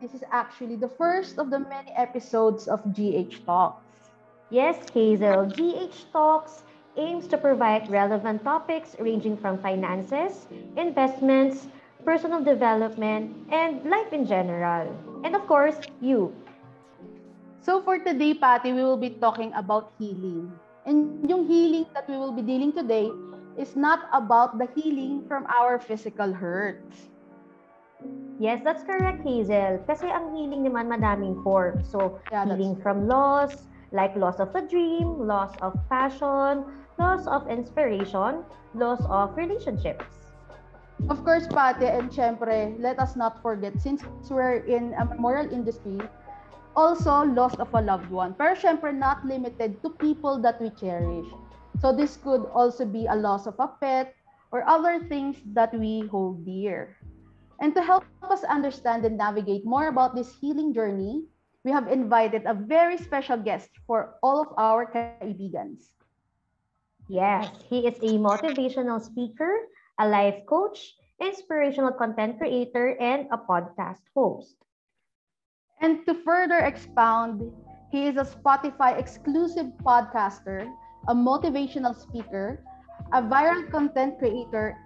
this is actually the first of the many episodes of GH Talks. Yes, Hazel, GH Talks aims to provide relevant topics ranging from finances, investments, personal development, and life in general. And of course, you. So for today, Patty, we will be talking about healing. And yung healing that we will be dealing today is not about the healing from our physical hurts. Yes, that's correct, Hazel. Kasi ang healing naman madaming forms. So, Yeah, healing from loss, like loss of a dream, loss of passion, loss of inspiration, loss of relationships. Of course, Pate, and syempre, let us not forget, since we're in a memorial industry, also loss of a loved one. Pero syempre, not limited to people that we cherish. So this could also be a loss of a pet or other things that we hold dear. And to help us understand and navigate more about this healing journey, we have invited a very special guest for all of our kaibigans. Yes, he is a motivational speaker, a life coach, inspirational content creator, and a podcast host. And to further expound, he is a Spotify exclusive podcaster, a motivational speaker, a viral content creator,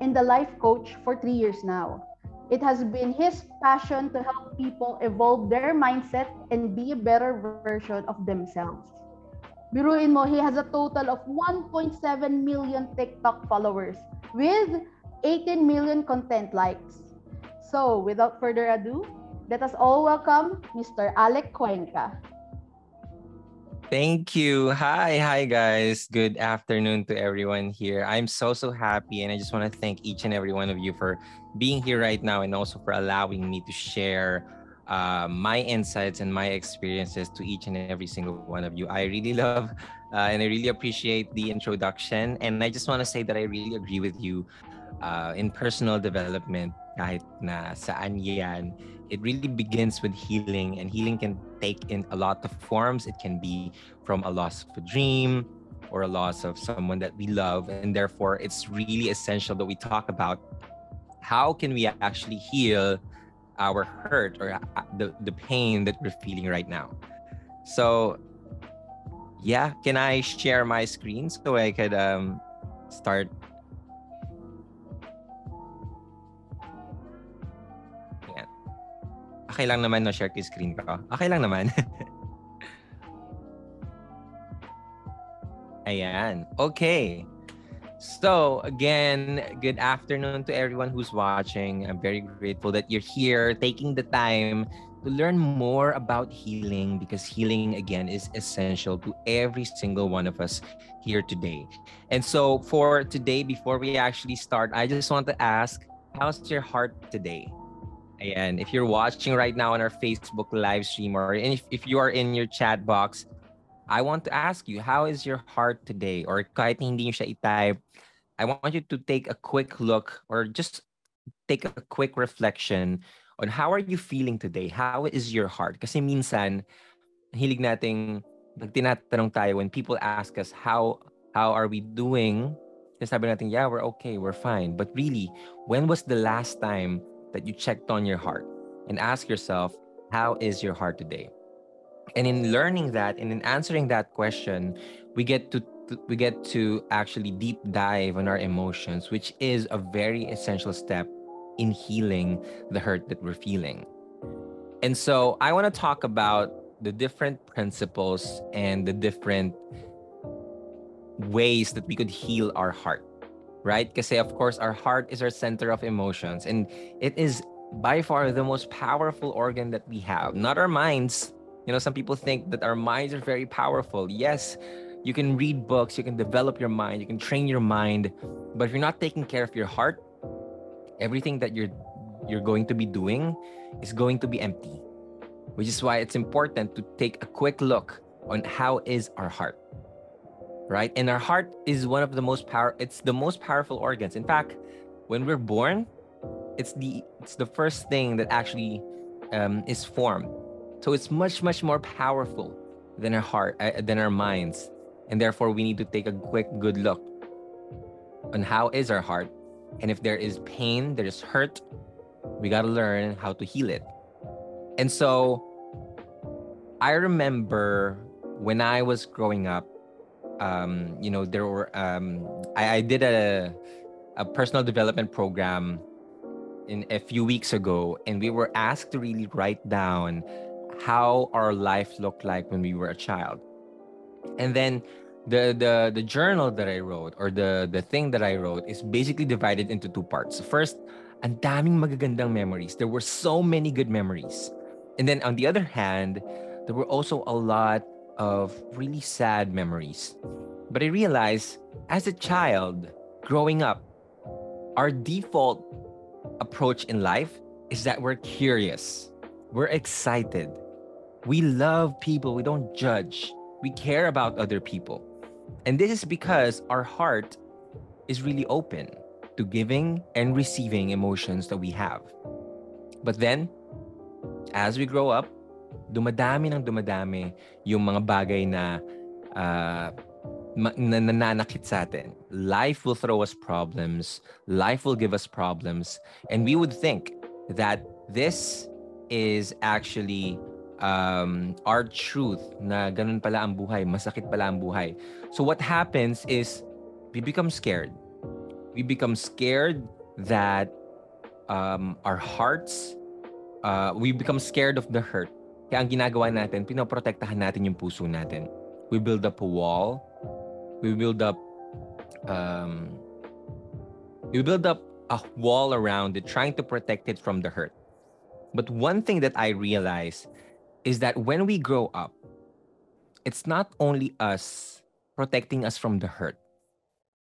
and a life coach for three years now. It has been his passion to help people evolve their mindset and be a better version of themselves. Biruin mo, he has a total of 1.7 million TikTok followers with 18 million content likes. So, without further ado, let us all welcome Mr. Alec Cuenca. Thank you. Hi, hi guys. Good afternoon to everyone here. I'm so so happy and I just want to thank each and every one of you for being here right now and also for allowing me to share uh, my insights and my experiences to each and every single one of you. I really love uh, and I really appreciate the introduction and I just want to say that I really agree with you uh, in personal development kahit na saan yan it really begins with healing and healing can take in a lot of forms. It can be from a loss of a dream or a loss of someone that we love and therefore it's really essential that we talk about how can we actually heal our hurt or uh, the, the pain that we're feeling right now. So yeah can i share my screen so i could um, start Okay lang naman no share ko screen ko. Okay lang naman. Ayan. Okay. So, again, good afternoon to everyone who's watching. I'm very grateful that you're here taking the time to learn more about healing because healing, again, is essential to every single one of us here today. And so, for today, before we actually start, I just want to ask how's your heart today? Ayan, if you're watching right now on our Facebook live stream or if, if you are in your chat box, I want to ask you, how is your heart today? Or kahit hindi nyo siya i-type, I want you to take a quick look or just take a quick reflection on how are you feeling today? How is your heart? Kasi minsan, hilig nating pag tinatanong tayo when people ask us how how are we doing, sabi natin, yeah, we're okay, we're fine. But really, when was the last time that you checked on your heart and ask yourself, how is your heart today? And in learning that and in answering that question, we get to we get to actually deep dive on our emotions, which is a very essential step in healing the hurt that we're feeling. And so I want to talk about the different principles and the different ways that we could heal our heart right? Because of course our heart is our center of emotions and it is by far the most powerful organ that we have. Not our minds. You know, some people think that our minds are very powerful. Yes, you can read books, you can develop your mind, you can train your mind, but if you're not taking care of your heart, everything that you're you're going to be doing is going to be empty. Which is why it's important to take a quick look on how is our heart right? And our heart is one of the most power it's the most powerful organs. In fact, when we're born, it's the it's the first thing that actually um, is formed. So it's much much more powerful than our heart uh, than our minds. And therefore we need to take a quick good look on how is our heart. And if there is pain, there is hurt, we got to learn how to heal it. And so I remember when I was growing up, um, you know, there were um, I, I did a a personal development program in a few weeks ago, and we were asked to really write down how our life looked like when we were a child. And then the the the journal that I wrote or the the thing that I wrote is basically divided into two parts. First, ang daming magagandang memories. There were so many good memories. And then on the other hand, there were also a lot of really sad memories. But I realized as a child growing up, our default approach in life is that we're curious, we're excited, we love people, we don't judge, we care about other people. And this is because our heart is really open to giving and receiving emotions that we have. But then, as we grow up, dumadami ng dumadami yung mga bagay na uh, na nananakit sa atin. Life will throw us problems. Life will give us problems. And we would think that this is actually um, our truth na ganun pala ang buhay, masakit pala ang buhay. So what happens is we become scared. We become scared that um, our hearts, uh, we become scared of the hurt. Kaya ang ginagawa natin, pinoprotektahan natin yung puso natin. We build up a wall. We build up um, we build up a wall around it, trying to protect it from the hurt. But one thing that I realize is that when we grow up, it's not only us protecting us from the hurt.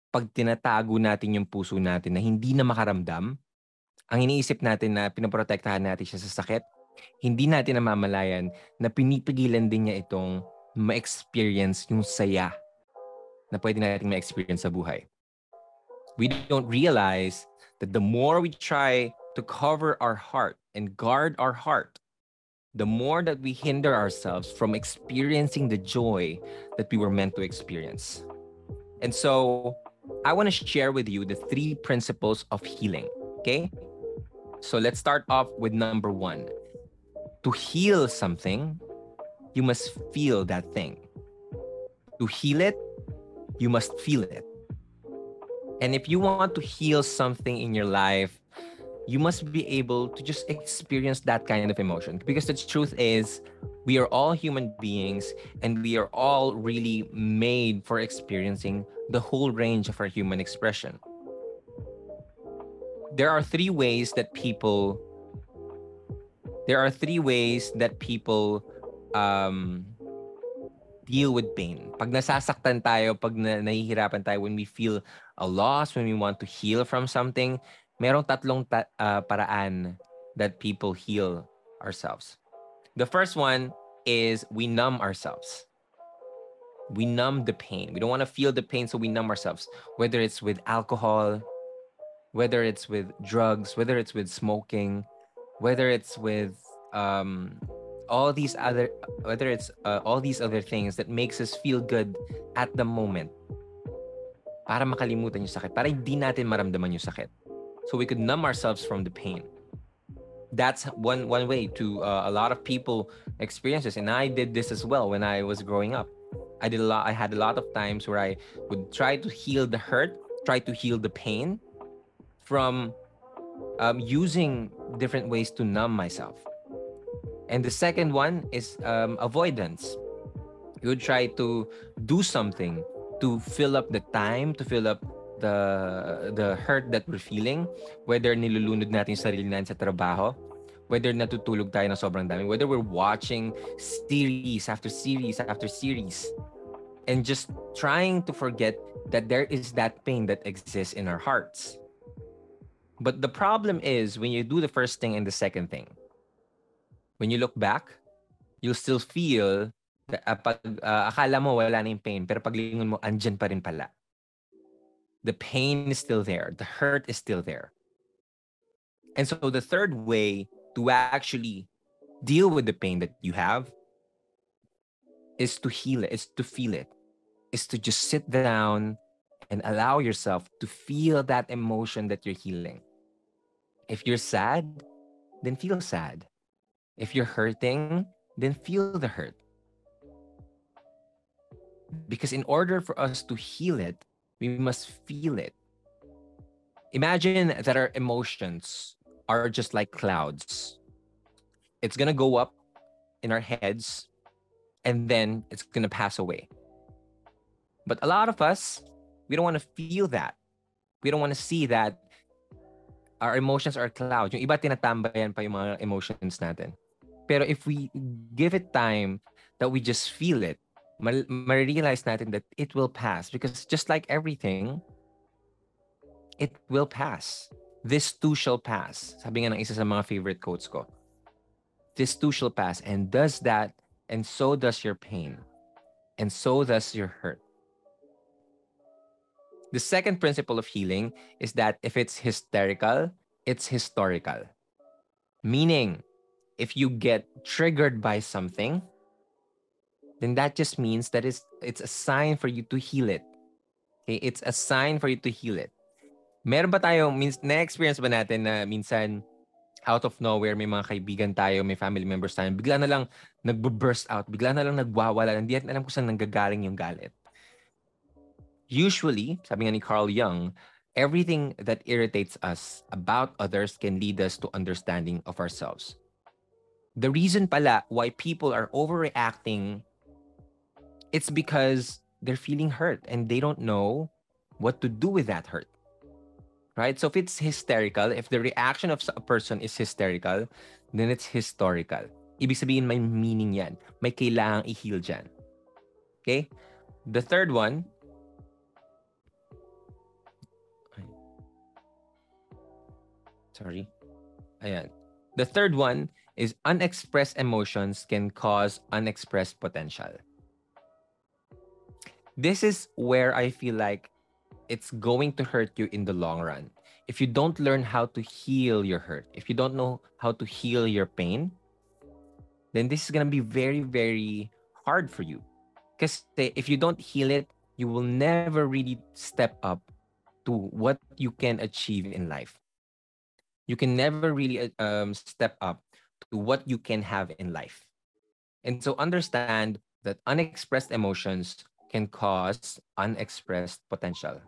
Pag tinatago natin yung puso natin na hindi na makaramdam, ang iniisip natin na pinoprotektahan natin siya sa sakit, hindi natin namamalayan na pinipigilan din niya itong ma-experience yung saya na pwede natin ma-experience sa buhay. We don't realize that the more we try to cover our heart and guard our heart, the more that we hinder ourselves from experiencing the joy that we were meant to experience. And so I want to share with you the three principles of healing. Okay. So let's start off with number one to heal something, you must feel that thing. To heal it, you must feel it. And if you want to heal something in your life, you must be able to just experience that kind of emotion. Because the truth is, we are all human beings and we are all really made for experiencing the whole range of our human expression. There are three ways that people there are three ways that people um, deal with pain. Pag nasasaktan tayo, pag na, nahihirapan tayo, when we feel a loss, when we want to heal from something, merong tatlong ta- uh, paraan that people heal ourselves. The first one is we numb ourselves. We numb the pain. We don't want to feel the pain, so we numb ourselves. Whether it's with alcohol, whether it's with drugs, whether it's with smoking, whether it's with um, all these other whether it's uh, all these other things that makes us feel good at the moment. Para makalimutan yung sakit para hindi natin maramdaman yung sakit. So we could numb ourselves from the pain. That's one one way to uh, a lot of people experience this. And i did this as well when i was growing up. I did a lot i had a lot of times where i would try to heal the hurt try to heal the pain from um, using different ways to numb myself. And the second one is um, avoidance. You would try to do something to fill up the time, to fill up the the hurt that we're feeling, whether nilulunod natin yung sarili natin sa trabaho, whether natutulog tayo ng sobrang dami, whether we're watching series after series after series, and just trying to forget that there is that pain that exists in our hearts. But the problem is when you do the first thing and the second thing, when you look back, you'll still feel that uh, pag, uh, akala mo wala na yung pain, pero paglingon mo, andyan pa rin pala. The pain is still there. The hurt is still there. And so the third way to actually deal with the pain that you have is to heal it, is to feel it, is to just sit down and allow yourself to feel that emotion that you're healing. If you're sad, then feel sad. If you're hurting, then feel the hurt. Because in order for us to heal it, we must feel it. Imagine that our emotions are just like clouds. It's going to go up in our heads and then it's going to pass away. But a lot of us, we don't want to feel that. We don't want to see that our emotions are clouds. Yung iba tinatambayan pa yung mga emotions natin. Pero if we give it time that we just feel it, ma-realize natin that it will pass because just like everything, it will pass. This too shall pass. Sabi nga ng isa sa mga favorite quotes ko. This too shall pass. And does that, and so does your pain. And so does your hurt. The second principle of healing is that if it's hysterical, it's historical. Meaning, if you get triggered by something, then that just means that it's, it's a sign for you to heal it. Okay? It's a sign for you to heal it. Meron ba tayo, means, na-experience ba natin na minsan out of nowhere, may mga kaibigan tayo, may family members tayo, bigla na lang nagbo-burst out, bigla na lang nagwawala, hindi natin alam kung saan nanggagaling yung galit. Usually, sabi ni Carl Jung, everything that irritates us about others can lead us to understanding of ourselves. The reason pala why people are overreacting it's because they're feeling hurt and they don't know what to do with that hurt. Right? So if it's hysterical, if the reaction of a person is hysterical, then it's historical. Ibig sabihin may meaning yan. May kailangang i-heal dyan. Okay? The third one, sorry. Ayan. The third one is unexpressed emotions can cause unexpressed potential this is where I feel like it's going to hurt you in the long run. If you don't learn how to heal your hurt, if you don't know how to heal your pain, then this is going to be very, very hard for you. Because eh, if you don't heal it, you will never really step up to what you can achieve in life. You can never really um, step up to what you can have in life. And so understand that unexpressed emotions can cause unexpressed potential.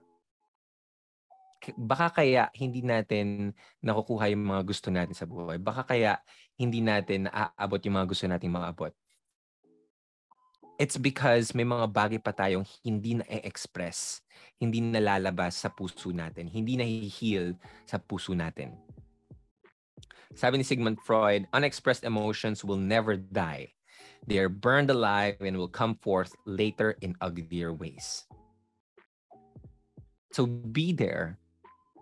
Baka kaya hindi natin nakukuha yung mga gusto natin sa buhay. Baka kaya hindi natin naaabot yung mga gusto nating maabot. It's because may mga bagay pa tayong hindi na-express, hindi nalalabas sa puso natin, hindi na-heal sa puso natin. Sabi ni Sigmund Freud, unexpressed emotions will never die. They are burned alive and will come forth later in uglier ways. So be there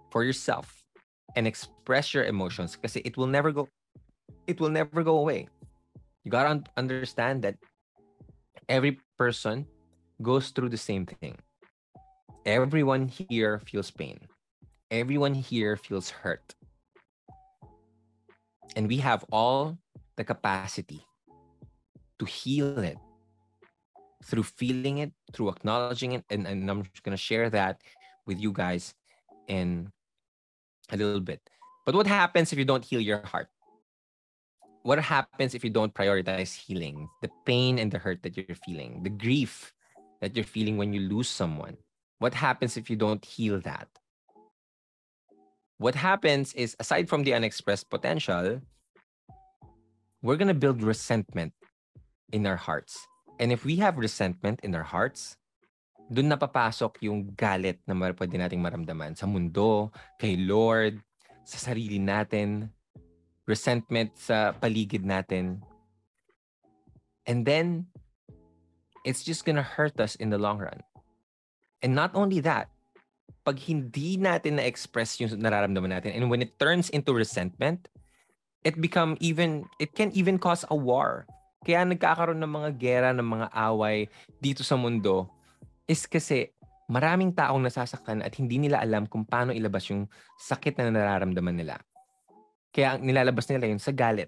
for yourself and express your emotions because it will never go it will never go away. You got to understand that every person goes through the same thing. Everyone here feels pain. Everyone here feels hurt. And we have all the capacity to heal it through feeling it, through acknowledging it. And, and I'm just going to share that with you guys in a little bit. But what happens if you don't heal your heart? What happens if you don't prioritize healing? The pain and the hurt that you're feeling, the grief that you're feeling when you lose someone. What happens if you don't heal that? What happens is, aside from the unexpressed potential, we're going to build resentment in our hearts. And if we have resentment in our hearts, doon napapasok yung galit na pwede nating maramdaman sa mundo, kay Lord, sa sarili natin, resentment sa paligid natin. And then, it's just gonna hurt us in the long run. And not only that, pag hindi natin na-express yung nararamdaman natin, and when it turns into resentment, it become even, it can even cause a war kaya nagkakaroon ng mga gera, ng mga away dito sa mundo is kasi maraming taong nasasaktan at hindi nila alam kung paano ilabas yung sakit na nararamdaman nila. Kaya nilalabas nila yun sa galit.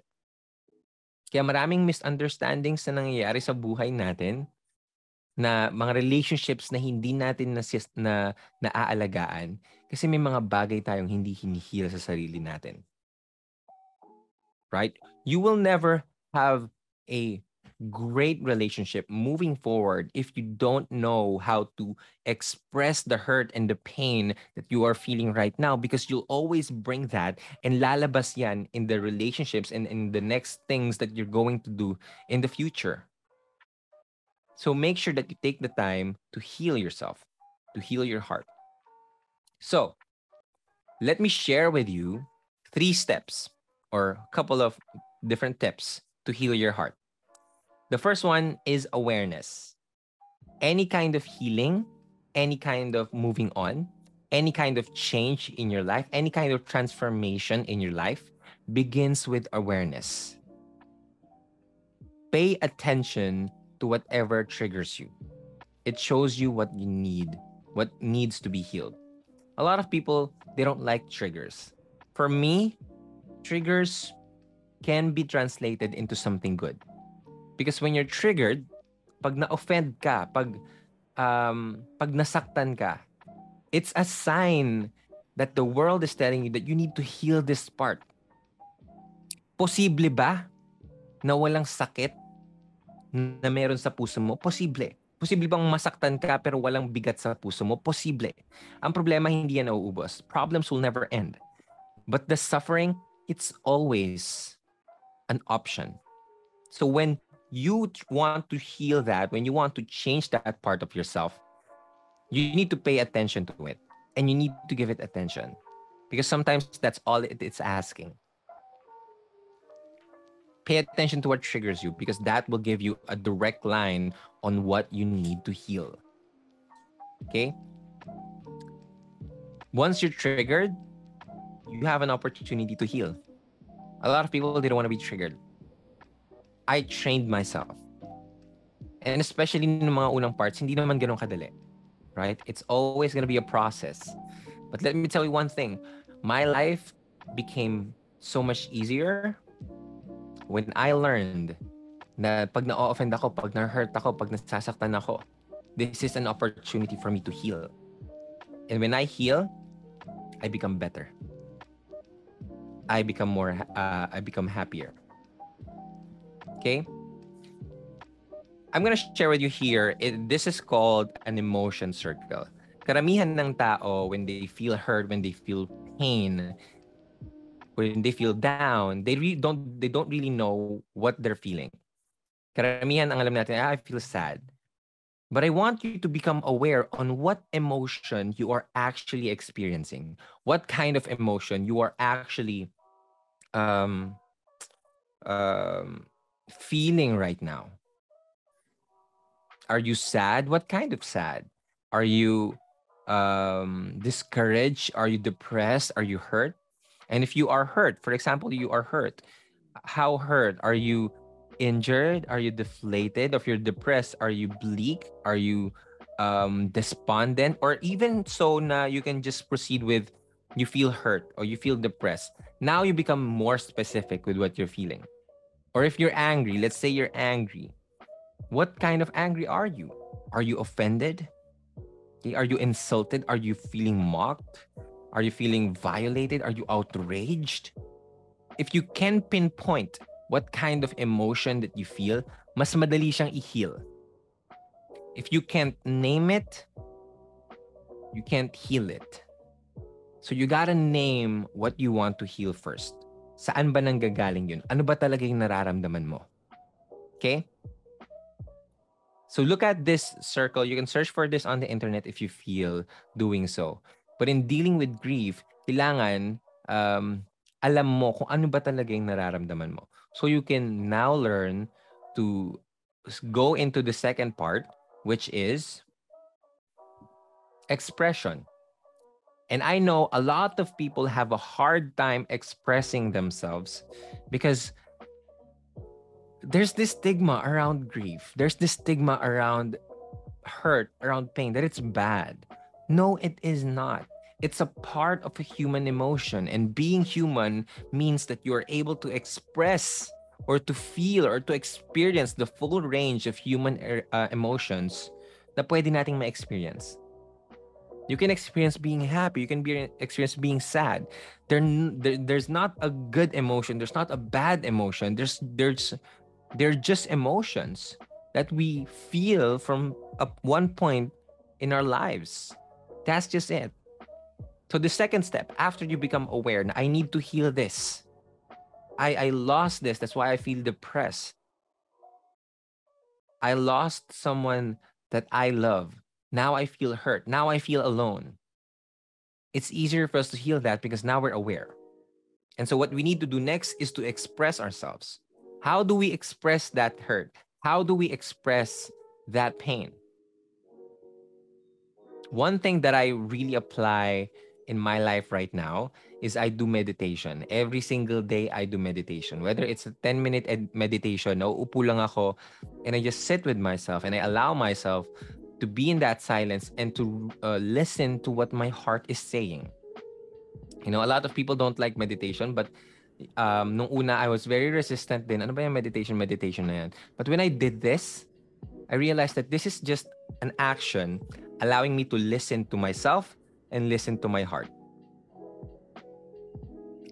Kaya maraming misunderstandings na nangyayari sa buhay natin na mga relationships na hindi natin na, na naaalagaan kasi may mga bagay tayong hindi hinihil sa sarili natin. right? You will never have a great relationship moving forward if you don't know how to express the hurt and the pain that you are feeling right now because you'll always bring that and lalabas yan in the relationships and in the next things that you're going to do in the future. So make sure that you take the time to heal yourself, to heal your heart. So let me share with you three steps or a couple of different tips to heal your heart. The first one is awareness. Any kind of healing, any kind of moving on, any kind of change in your life, any kind of transformation in your life begins with awareness. Pay attention to whatever triggers you. It shows you what you need, what needs to be healed. A lot of people, they don't like triggers. For me, triggers can be translated into something good. Because when you're triggered, pag na-offend ka, pag um, pag nasaktan ka, it's a sign that the world is telling you that you need to heal this part. Posible ba na walang sakit na meron sa puso mo? Posible. Posible bang masaktan ka pero walang bigat sa puso mo? Posible. Ang problema, hindi yan nauubos. Problems will never end. But the suffering, it's always an option. So when you want to heal that, when you want to change that part of yourself, you need to pay attention to it and you need to give it attention because sometimes that's all it's asking pay attention to what triggers you because that will give you a direct line on what you need to heal. Okay? Once you're triggered, you have an opportunity to heal. A lot of people they don't want to be triggered. I trained myself. And especially in mga unang parts, hindi naman ganun kadali. Right? It's always going to be a process. But let me tell you one thing. My life became so much easier when I learned na pag na-offend ako, pag na-hurt ako, pag nasasaktan ako, this is an opportunity for me to heal. And when I heal, I become better. I become more, uh, I become happier. Okay? I'm gonna share with you here, it, this is called an emotion circle. Karamihan ng tao, when they feel hurt, when they feel pain, when they feel down, they really don't they don't really know what they're feeling. Karamihan ang alam natin, ah, I feel sad. But I want you to become aware on what emotion you are actually experiencing. What kind of emotion you are actually um, um, feeling right now. Are you sad? What kind of sad? Are you um, discouraged? Are you depressed? Are you hurt? And if you are hurt, for example, you are hurt, how hurt? Are you injured? Are you deflated? If you're depressed, are you bleak? Are you um, despondent? Or even so na you can just proceed with you feel hurt or you feel depressed. Now you become more specific with what you're feeling. Or if you're angry, let's say you're angry. What kind of angry are you? Are you offended? Are you insulted? Are you feeling mocked? Are you feeling violated? Are you outraged? If you can pinpoint what kind of emotion that you feel, mas madali siyang i-heal. If you can't name it, you can't heal it. So you gotta name what you want to heal first. Saan ba nanggagaling yun? Ano ba talaga yung nararamdaman mo? Okay? So look at this circle. You can search for this on the internet if you feel doing so. But in dealing with grief, kailangan um, alam mo kung ano ba talaga yung nararamdaman mo. So you can now learn to go into the second part, which is expression. And I know a lot of people have a hard time expressing themselves because there's this stigma around grief. There's this stigma around hurt, around pain, that it's bad. No, it is not. It's a part of a human emotion. And being human means that you are able to express or to feel or to experience the full range of human er, uh, emotions na pwede nating ma-experience. You can experience being happy. You can be experience being sad. There, there, there's not a good emotion. There's not a bad emotion. There's, there's, they're just emotions that we feel from a, one point in our lives. That's just it. So the second step, after you become aware, I need to heal this. I, I lost this. That's why I feel depressed. I lost someone that I love. Now I feel hurt. Now I feel alone. It's easier for us to heal that because now we're aware. And so, what we need to do next is to express ourselves. How do we express that hurt? How do we express that pain? One thing that I really apply in my life right now is I do meditation. Every single day, I do meditation. Whether it's a 10 minute ed- meditation, nauupo lang ako and I just sit with myself and I allow myself to be in that silence and to uh, listen to what my heart is saying. You know, a lot of people don't like meditation, but um, nung una, I was very resistant din. Ano ba yung meditation, meditation na yan? But when I did this, I realized that this is just an action allowing me to listen to myself and listen to my heart.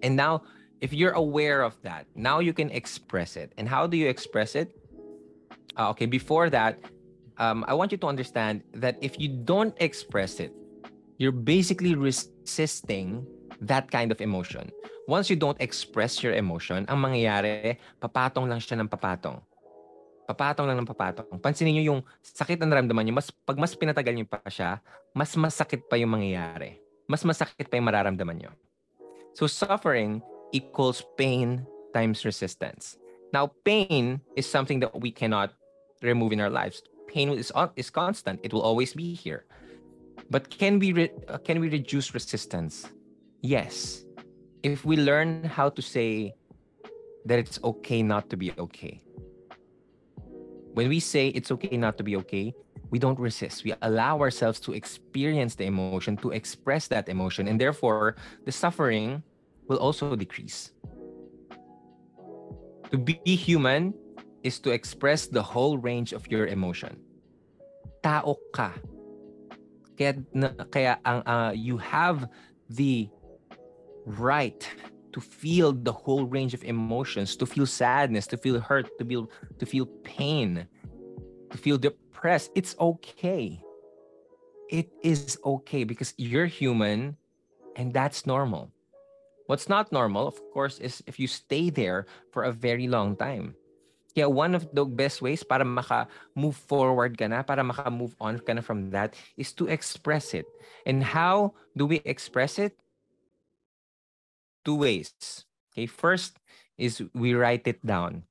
And now, if you're aware of that, now you can express it. And how do you express it? Uh, okay, before that, um, I want you to understand that if you don't express it, you're basically resisting that kind of emotion. Once you don't express your emotion, ang mangyayari, papatong lang siya ng papatong. Papatong lang ng papatong. Pansinin niyo yung sakit na naramdaman niyo, mas, pag mas pinatagal niyo pa siya, mas masakit pa yung mangyayari. Mas masakit pa yung mararamdaman niyo. So suffering equals pain times resistance. Now, pain is something that we cannot remove in our lives. Pain is, is constant. It will always be here. But can we re- uh, can we reduce resistance? Yes. If we learn how to say that it's okay not to be okay. When we say it's okay not to be okay, we don't resist. We allow ourselves to experience the emotion, to express that emotion, and therefore the suffering will also decrease. To be human is to express the whole range of your emotion. Tao ka. Kaya, kaya ang, uh, you have the right to feel the whole range of emotions, to feel sadness, to feel hurt, to feel to feel pain, to feel depressed. It's okay. It is okay because you're human and that's normal. What's not normal, of course, is if you stay there for a very long time. Yeah, one of the best ways para maka-move forward ka para maka-move on ka from that, is to express it. And how do we express it? Two ways. Okay, first is we write it down.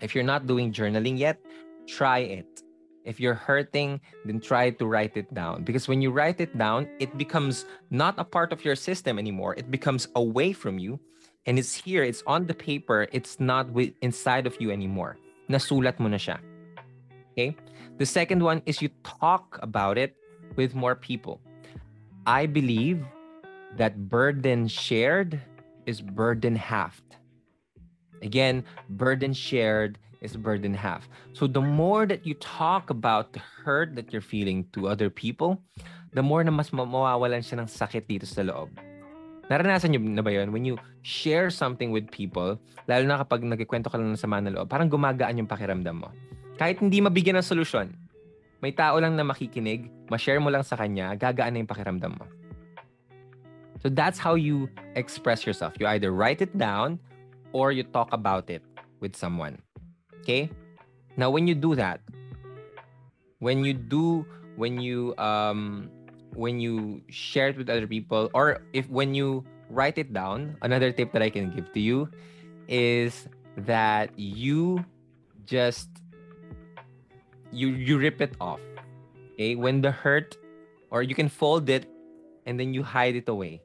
If you're not doing journaling yet, try it. If you're hurting, then try to write it down. Because when you write it down, it becomes not a part of your system anymore. It becomes away from you. And it's here, it's on the paper, it's not with, inside of you anymore. Nasulat mo na siya. Okay? The second one is you talk about it with more people. I believe that burden shared is burden halved. Again, burden shared is burden half. So the more that you talk about the hurt that you're feeling to other people, the more na mas mawawalan siya ng sakit dito sa loob. Naranasan niyo na ba yun? When you share something with people, lalo na kapag nagkikwento ka lang ng sama ng loob, parang gumagaan yung pakiramdam mo. Kahit hindi mabigyan ng solusyon, may tao lang na makikinig, ma-share mo lang sa kanya, gagaan na yung pakiramdam mo. So that's how you express yourself. You either write it down or you talk about it with someone. Okay? Now when you do that, when you do when you um when you share it with other people or if when you write it down, another tip that I can give to you is that you just you you rip it off. Okay? When the hurt or you can fold it and then you hide it away.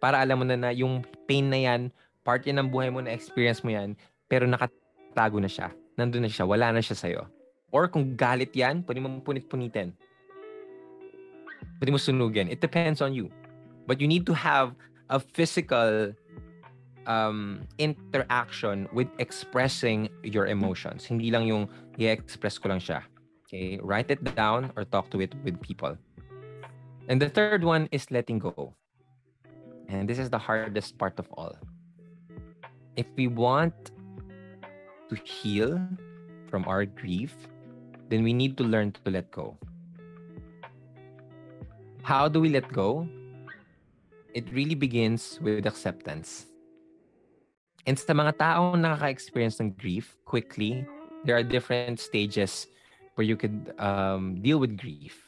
Para alam mo na na yung pain na yan, part yan ng buhay mo na experience mo yan, pero nakatago na siya. Nandun na siya, wala na siya sa'yo. Or kung galit yan, pwede mo punit-punitin. Pwede mo sunugin. It depends on you. But you need to have a physical um, interaction with expressing your emotions. Hindi lang yung i-express ko lang siya. Okay? Write it down or talk to it with people. And the third one is letting go. And this is the hardest part of all. If we want to heal from our grief, then we need to learn to let go. How do we let go? It really begins with acceptance. And sa mga taong nakaka-experience ng grief quickly, there are different stages where you could um, deal with grief.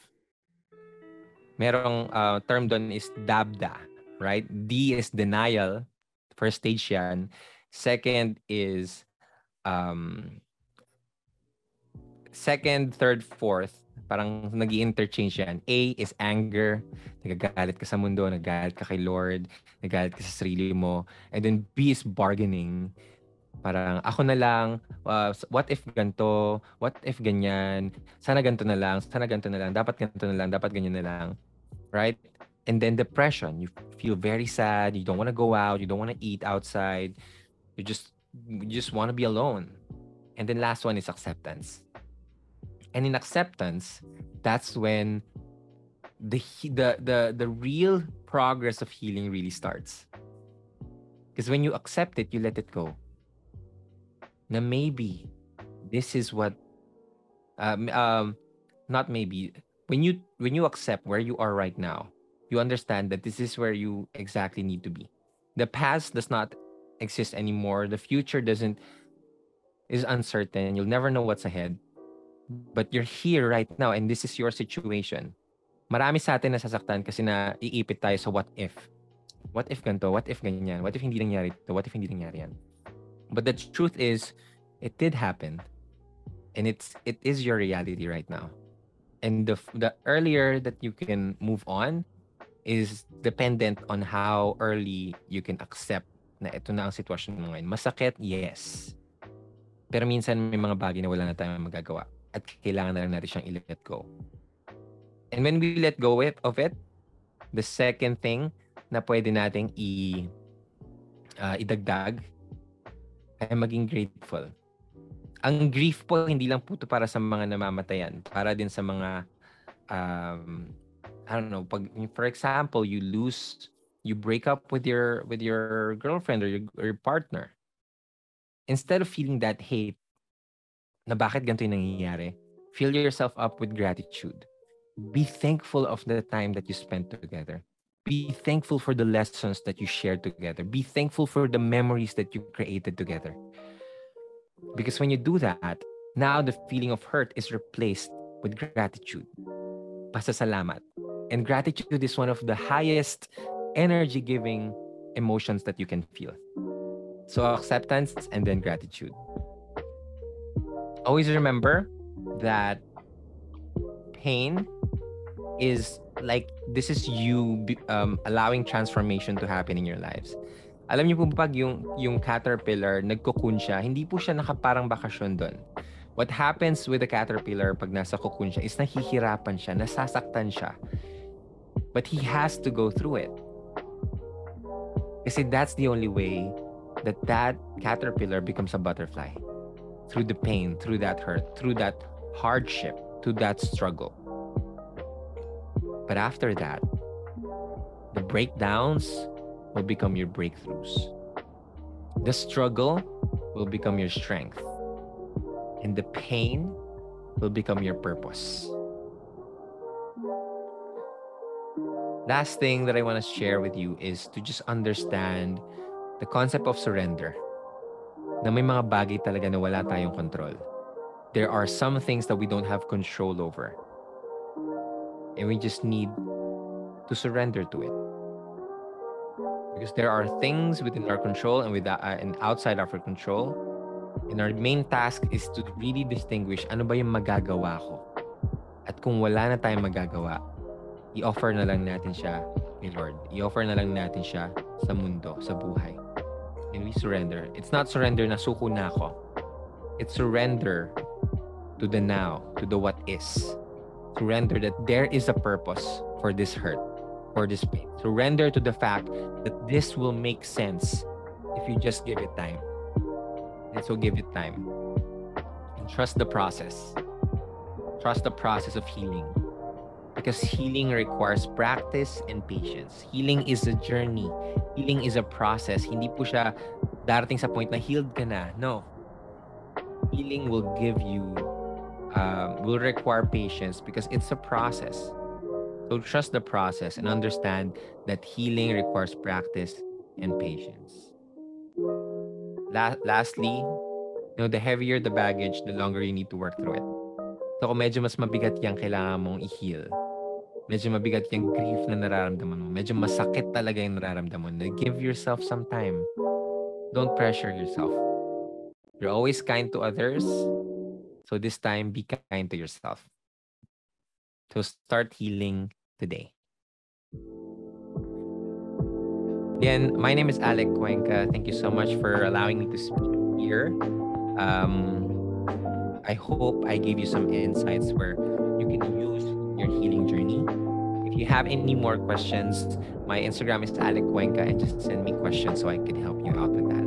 Merong uh, term doon is DABDA, right? D is denial. First stage yan. Second is um, second, third, fourth, parang nag interchange yan. A is anger, nagagalit ka sa mundo, nagagalit ka kay Lord, nagagalit ka sa sarili mo. And then B is bargaining. Parang ako na lang, uh, what if ganto, what if ganyan, sana ganto na lang, sana ganto na lang, dapat ganto na lang, dapat ganyan na lang. Right? And then depression, you feel very sad, you don't want to go out, you don't want to eat outside, you just you just want to be alone. And then last one is acceptance. And in acceptance that's when the the the the real progress of healing really starts. Because when you accept it you let it go. Now maybe this is what um, um not maybe. When you when you accept where you are right now you understand that this is where you exactly need to be the past does not exist anymore the future doesn't is uncertain you'll never know what's ahead But you're here right now and this is your situation. Marami sa atin nasasaktan kasi na iipit tayo sa what if. What if ganito? What if ganyan? What if hindi nangyari ito? What if hindi nangyari yan? But the truth is, it did happen. And it's it is your reality right now. And the the earlier that you can move on is dependent on how early you can accept na ito na ang sitwasyon mo ngayon. Masakit, yes. Pero minsan may mga bagay na wala na tayong magagawa at kailangan na lang natin siyang i-let go. And when we let go of it, the second thing na pwede nating i uh, idagdag ay maging grateful. Ang grief po hindi lang po para sa mga namamatayan, para din sa mga um, I don't know, pag for example, you lose you break up with your with your girlfriend or your, or your partner. Instead of feeling that hate, na bakit ganito yung nangyayari, fill yourself up with gratitude. Be thankful of the time that you spent together. Be thankful for the lessons that you shared together. Be thankful for the memories that you created together. Because when you do that, now the feeling of hurt is replaced with gratitude. Pasasalamat. And gratitude is one of the highest energy giving emotions that you can feel. So acceptance and then gratitude always remember that pain is like this is you um, allowing transformation to happen in your lives. Alam niyo po pag yung yung caterpillar nagcocoon siya, hindi po siya nakaparang bakasyon doon. What happens with the caterpillar pag nasa cocoon siya is nahihirapan siya, nasasaktan siya. But he has to go through it. Kasi that's the only way that that caterpillar becomes a butterfly through the pain, through that hurt, through that hardship, through that struggle. But after that, the breakdowns will become your breakthroughs. The struggle will become your strength. And the pain will become your purpose. Last thing that I want to share with you is to just understand the concept of surrender. na may mga bagay talaga na wala tayong control. There are some things that we don't have control over. And we just need to surrender to it. Because there are things within our control and with uh, and outside of our control. And our main task is to really distinguish ano ba yung magagawa ko. At kung wala na tayong magagawa, i-offer na lang natin siya kay Lord. I-offer na lang natin siya sa mundo, sa buhay and we surrender. It's not surrender na suko na ako. It's surrender to the now, to the what is. Surrender that there is a purpose for this hurt, for this pain. Surrender to the fact that this will make sense if you just give it time. And so give it time. And trust the process. Trust the process of healing. Because healing requires practice and patience. Healing is a journey. Healing is a process. Hindi po siya darating sa point na healed ka na. No. Healing will give you, um, will require patience because it's a process. So trust the process and understand that healing requires practice and patience. La- lastly, you know, the heavier the baggage, the longer you need to work through it. So kung medyo mas mabigat yung kailangan mong i-heal, medyo mabigat yung grief na nararamdaman mo, medyo masakit talaga yung nararamdaman mo, give yourself some time. Don't pressure yourself. You're always kind to others. So this time, be kind to yourself. So start healing today. Again, my name is Alec Cuenca. Thank you so much for allowing me to speak here. Um, I hope I gave you some insights where you can use your healing journey. If you have any more questions, my Instagram is Alec Cuenca and just send me questions so I can help you out with that.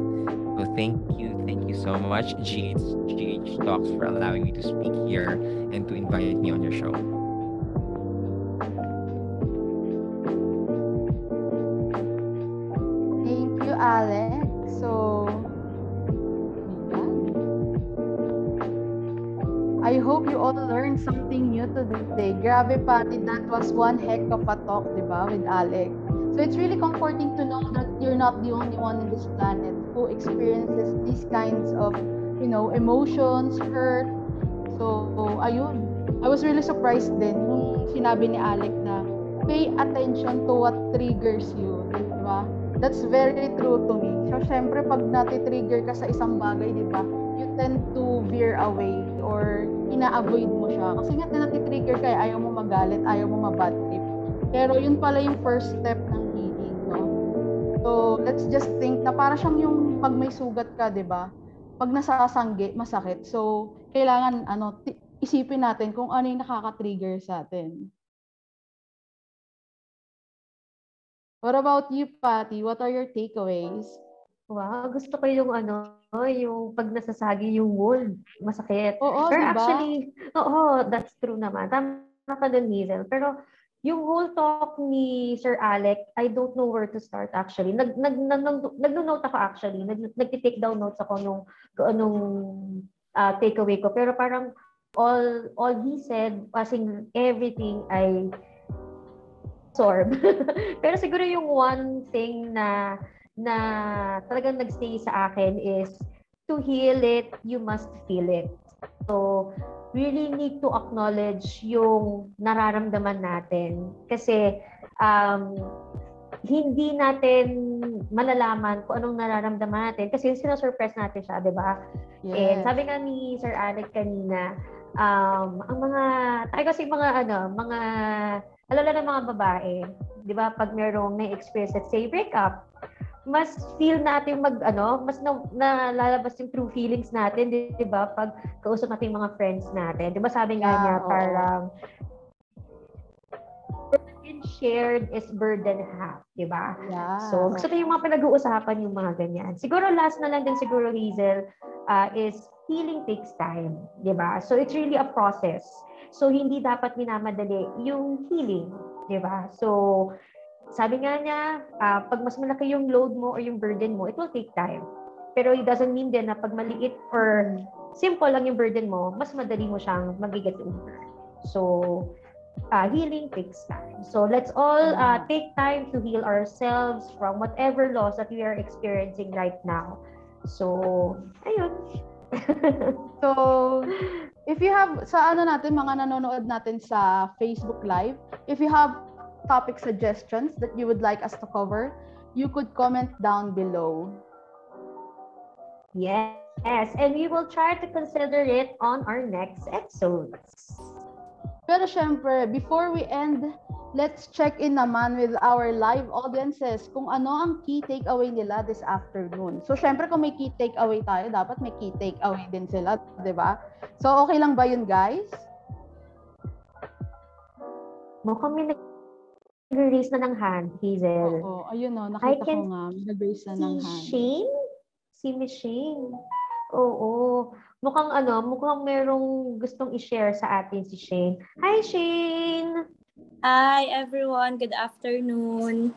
So thank you, thank you so much, GH, GH Talks, for allowing me to speak here and to invite me on your show. Grabe, Patty, that was one heck of a talk, di ba, with Alex. So it's really comforting to know that you're not the only one in this planet who experiences these kinds of, you know, emotions, hurt. So, ayun. I was really surprised din nung sinabi ni Alec na pay attention to what triggers you, di ba? That's very true to me. So, syempre, pag nati-trigger ka sa isang bagay, di ba, you tend to veer away or ina-avoid mo siya. Kasi nga, nati-trigger ka, eh, ayaw mo magalit, ayaw mo mabad trip. Pero yun pala yung first step ng healing, no? So, let's just think na para siyang yung pag may sugat ka, di ba? Pag nasasanggi, masakit. So, kailangan, ano, ti- isipin natin kung ano yung nakaka-trigger sa atin. What about you, Patty? What are your takeaways? Wow, gusto ko yung ano, yung pag nasasagi yung wound, masakit. Oo, Pero di ba? actually, oo, that's true naman. Tama ka dun, Hazel. Pero yung whole talk ni Sir Alec, I don't know where to start actually. Nag, nag, nag, nag, nag-note ako actually. Nag, nag-take down notes ako nung, anong uh, takeaway ko. Pero parang all all he said, passing everything I absorb. Pero siguro yung one thing na na talagang nagstay sa akin is to heal it, you must feel it. So, really need to acknowledge yung nararamdaman natin. Kasi, um, hindi natin malalaman kung anong nararamdaman natin kasi sinasurpress natin siya, di ba? And sabi nga ni Sir Alec kanina, um, ang mga, tayo kasi mga ano, mga, alala ng mga babae, di ba, pag merong na-experience, let's say, breakup, mas feel natin mag ano, mas na, nalalabas yung true feelings natin, di, ba? Pag kausap natin yung mga friends natin. Di ba sabi nga Yeah, niya, oo. parang burden shared is burden half, di ba? Yeah. So, gusto ko yung mga pinag-uusapan yung mga ganyan. Siguro last na lang din siguro, Hazel, uh, is healing takes time, di ba? So, it's really a process. So, hindi dapat minamadali yung healing, di ba? So, sabi nga niya, uh, pag mas malaki yung load mo or yung burden mo, it will take time. Pero it doesn't mean din na pag maliit or simple lang yung burden mo, mas madali mo siyang magiget over. So, uh, healing takes time. So, let's all uh, take time to heal ourselves from whatever loss that we are experiencing right now. So, ayun. So, if you have, sa ano natin, mga nanonood natin sa Facebook Live, if you have topic suggestions that you would like us to cover, you could comment down below. yes. And we will try to consider it on our next episodes. Pero syempre, before we end, let's check in naman with our live audiences kung ano ang key takeaway nila this afternoon. So syempre, kung may key takeaway tayo, dapat may key takeaway din sila, di ba? So okay lang ba yun, guys? Mukhang may nag-raise na ng hand, Hazel. Oo, ayun o, I nakita ko can nga, nag-raise na ng Si hand. Shane? Si Miss Shane. Oo. Mukhang ano, mukhang merong gustong i-share sa atin si Shane. Hi, Shane! Hi everyone, good afternoon.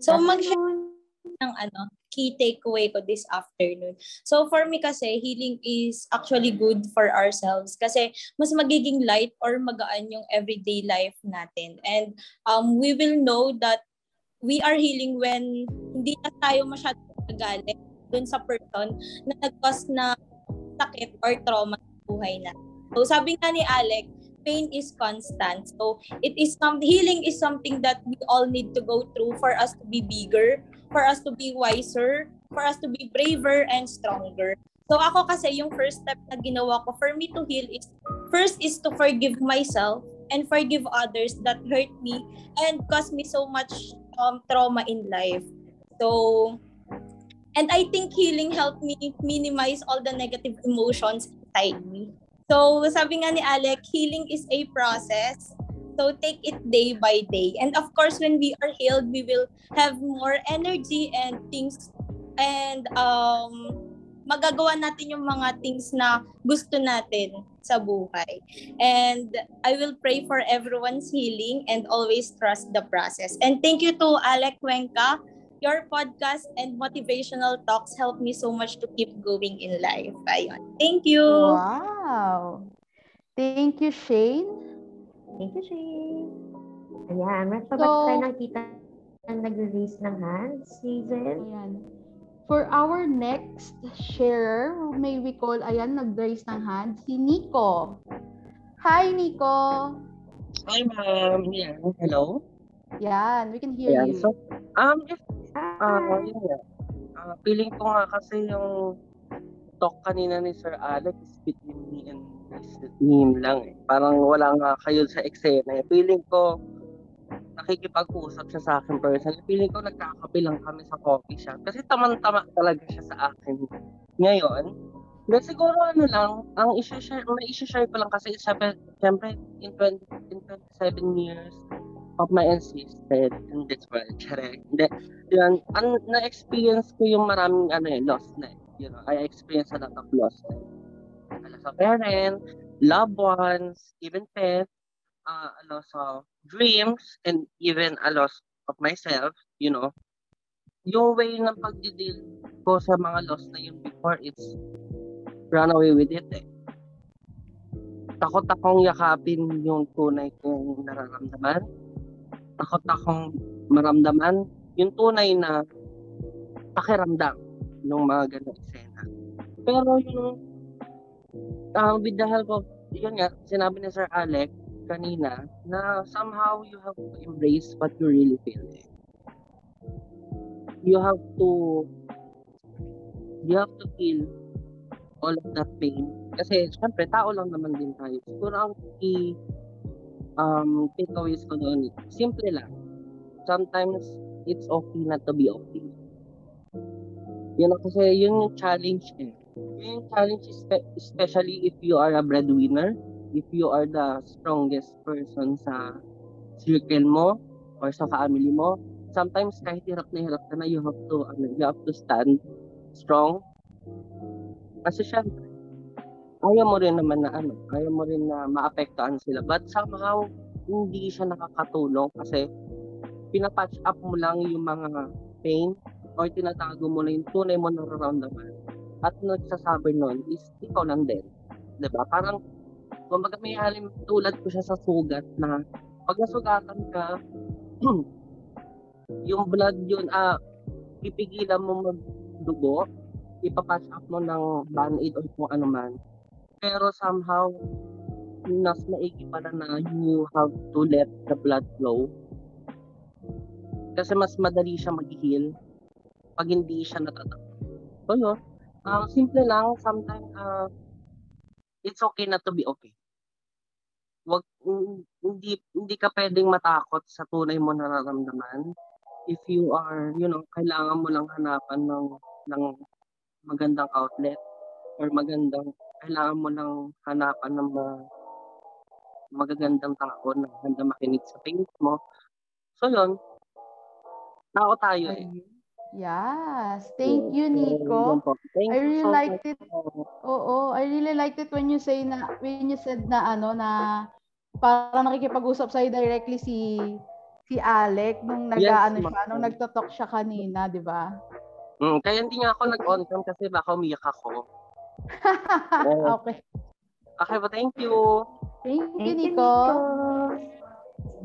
So mag-share ng ano, key takeaway ko this afternoon. So for me kasi, healing is actually good for ourselves kasi mas magiging light or magaan yung everyday life natin. And um, we will know that we are healing when hindi na tayo masyadong nagalit dun sa person na nag-cause na sakit or trauma sa buhay na. So sabi nga ni Alec, pain is constant. So it is some healing is something that we all need to go through for us to be bigger, for us to be wiser, for us to be braver and stronger. So ako kasi yung first step na ginawa ko for me to heal is first is to forgive myself and forgive others that hurt me and caused me so much um, trauma in life. So and I think healing helped me minimize all the negative emotions inside me. So, sabi nga ni Alec, healing is a process. So, take it day by day. And of course, when we are healed, we will have more energy and things and um, magagawa natin yung mga things na gusto natin sa buhay. And I will pray for everyone's healing and always trust the process. And thank you to Alec Cuenca your podcast and motivational talks help me so much to keep going in life. Ayun. Thank you. Wow. Thank you, Shane. Thank you, Shane. Ayan, meron pa ba So- tayo nakita na nag-release ng hands, Hazel? Ayan. For our next sharer, who may we call, ayan, nag-raise ng hand, si Nico. Hi, Nico. Hi, ma'am. Yeah. Hello. Yan, we can hear Yeah. you. So, um, if, ah, Hi. yun nga. Ah, feeling ko nga kasi yung talk kanina ni Sir Alex is between me and him lang eh. Parang wala nga kayo sa eksena eh. Feeling ko, nakikipag-usap siya sa akin personally. Feeling ko nagkakape lang kami sa coffee shop. Kasi tamang-tama talaga siya sa akin. Ngayon, Then siguro ano lang, ang isi-share, may isi-share ko lang kasi syempre, syempre in, 20, in 27 years of my ancestors in this world, charek. Hindi, yun, an, na-experience ko yung maraming ano eh, loss na eh. You know, I experienced a lot of loss na eh. A loss of parents, loved ones, even pets, uh, a loss of dreams, and even a loss of myself, you know. Yung way ng pagdi-deal ko sa mga loss na yun before, it's run away with it eh. Takot akong yakapin yung tunay kong nararamdaman. Takot akong maramdaman yung tunay na pakiramdam ng mga ganong eksena. Pero yung uh, with the help of, yun nga, sinabi ni Sir Alec kanina, na somehow you have to embrace what you really feel. You have to you have to feel all of that pain. Kasi, syempre, tao lang naman din tayo. Siguro ang key um, takeaways ko doon, simple lang. Sometimes, it's okay not to be okay. Yun ang kasi, yun yung challenge eh. Yung challenge, espe- especially if you are a breadwinner, if you are the strongest person sa circle mo, or sa family mo, sometimes kahit hirap na hirap ka na, you have to, ano, you have to stand strong kasi syempre, ayaw mo rin naman na ano, ayaw mo rin na maapektuhan sila. But somehow, hindi siya nakakatulong kasi pinapatch up mo lang yung mga pain or tinatago mo na yung tunay mo nararamdaman. At nagsasabi nun is ikaw lang din. 'Di ba Parang, kumbaga may halim tulad ko siya sa sugat na pag nasugatan ka, yung blood yun, ah, pipigilan mo magdugo, ipapatch up mo ng band-aid or kung ano man. Pero somehow, mas maigi pala na you have to let the blood flow. Kasi mas madali siya mag-heal pag hindi siya natatakot. So yun, ah, simple lang, sometimes ah, it's okay not to be okay. Wag, mm, hindi, hindi ka pwedeng matakot sa tunay mo nararamdaman. If you are, you know, kailangan mo lang hanapan ng, ng magandang outlet or magandang kailangan mo lang hanapan ng mga magagandang tao na handa makinig sa pain mo. So yun, tao tayo eh. Yes. Thank you, Nico. Thank I you really so liked much it. Oo, I really liked it when you say na when you said na ano na parang nakikipag-usap sa'yo directly si si Alec nung nag Yes, siya, nung nagtotalk siya kanina, di ba? Mm, kaya hindi nga ako nag-on cam kasi baka umiyak ako. okay. Okay ba? Thank you. Thank you, Thank you, Nico.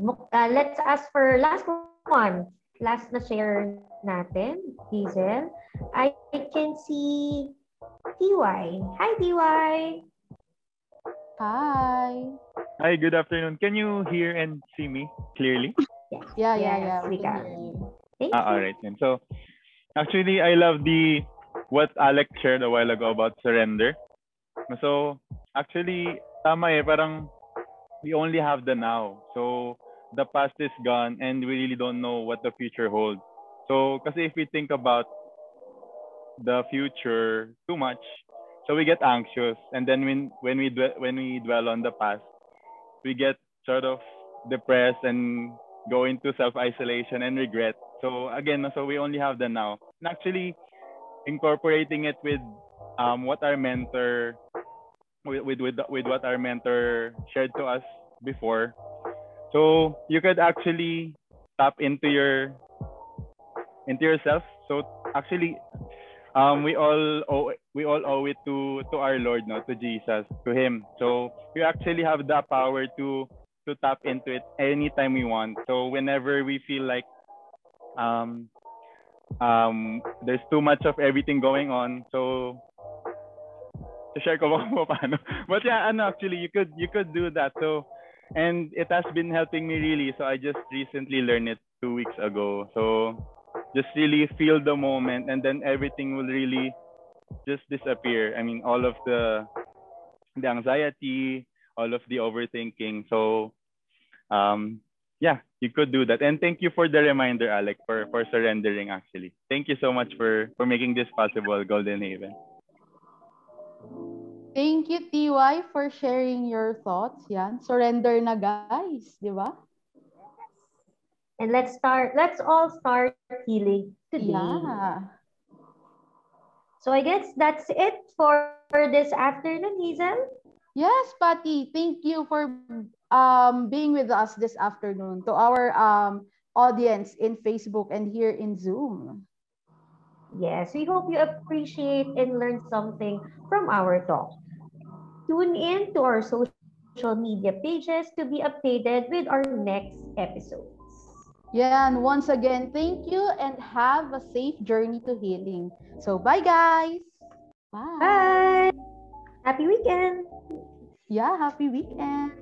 Nico. Uh, let's ask for last one. Last na share natin, Hazel. I can see TY. Hi, TY. Hi. Hi, good afternoon. Can you hear and see me clearly? Yeah, yeah, Yes, yeah. we We can can. hear you. Thank Ah, all you. right then. So, actually, I love the what Alex shared a while ago about surrender. So, actually, tama eh, parang we only have the now. So, the past is gone and we really don't know what the future holds. So, kasi if we think about the future too much, so we get anxious and then when when we dwe- when we dwell on the past, we get sort of depressed and go into self-isolation and regret. So again, so we only have the now. And actually, incorporating it with um, what our mentor, with, with with with what our mentor shared to us before. So you could actually tap into your into yourself. So actually, um, we all owe we all owe it to to our Lord, no, to Jesus, to Him. So we actually have the power to to tap into it anytime we want. So whenever we feel like um um there's too much of everything going on, so share ko kung paano. But yeah, ano, actually you could you could do that. So and it has been helping me really. So I just recently learned it two weeks ago. So just really feel the moment and then everything will really just disappear. I mean all of the the anxiety, all of the overthinking. So um yeah, you could do that. And thank you for the reminder, Alec, for for surrendering actually. Thank you so much for for making this possible, Golden Haven. Thank you, TY, for sharing your thoughts. Yan. Surrender na, guys. Di ba? And let's start, let's all start healing today. Yeah. So I guess that's it for this afternoon, Hazel. Yes, Patty. Thank you for um, being with us this afternoon to our um, audience in Facebook and here in Zoom. Yes, we hope you appreciate and learn something from our talk. Tune in to our social media pages to be updated with our next episodes. Yeah, and once again, thank you and have a safe journey to healing. So, bye, guys. Bye. Bye! Happy weekend! Yeah, happy weekend.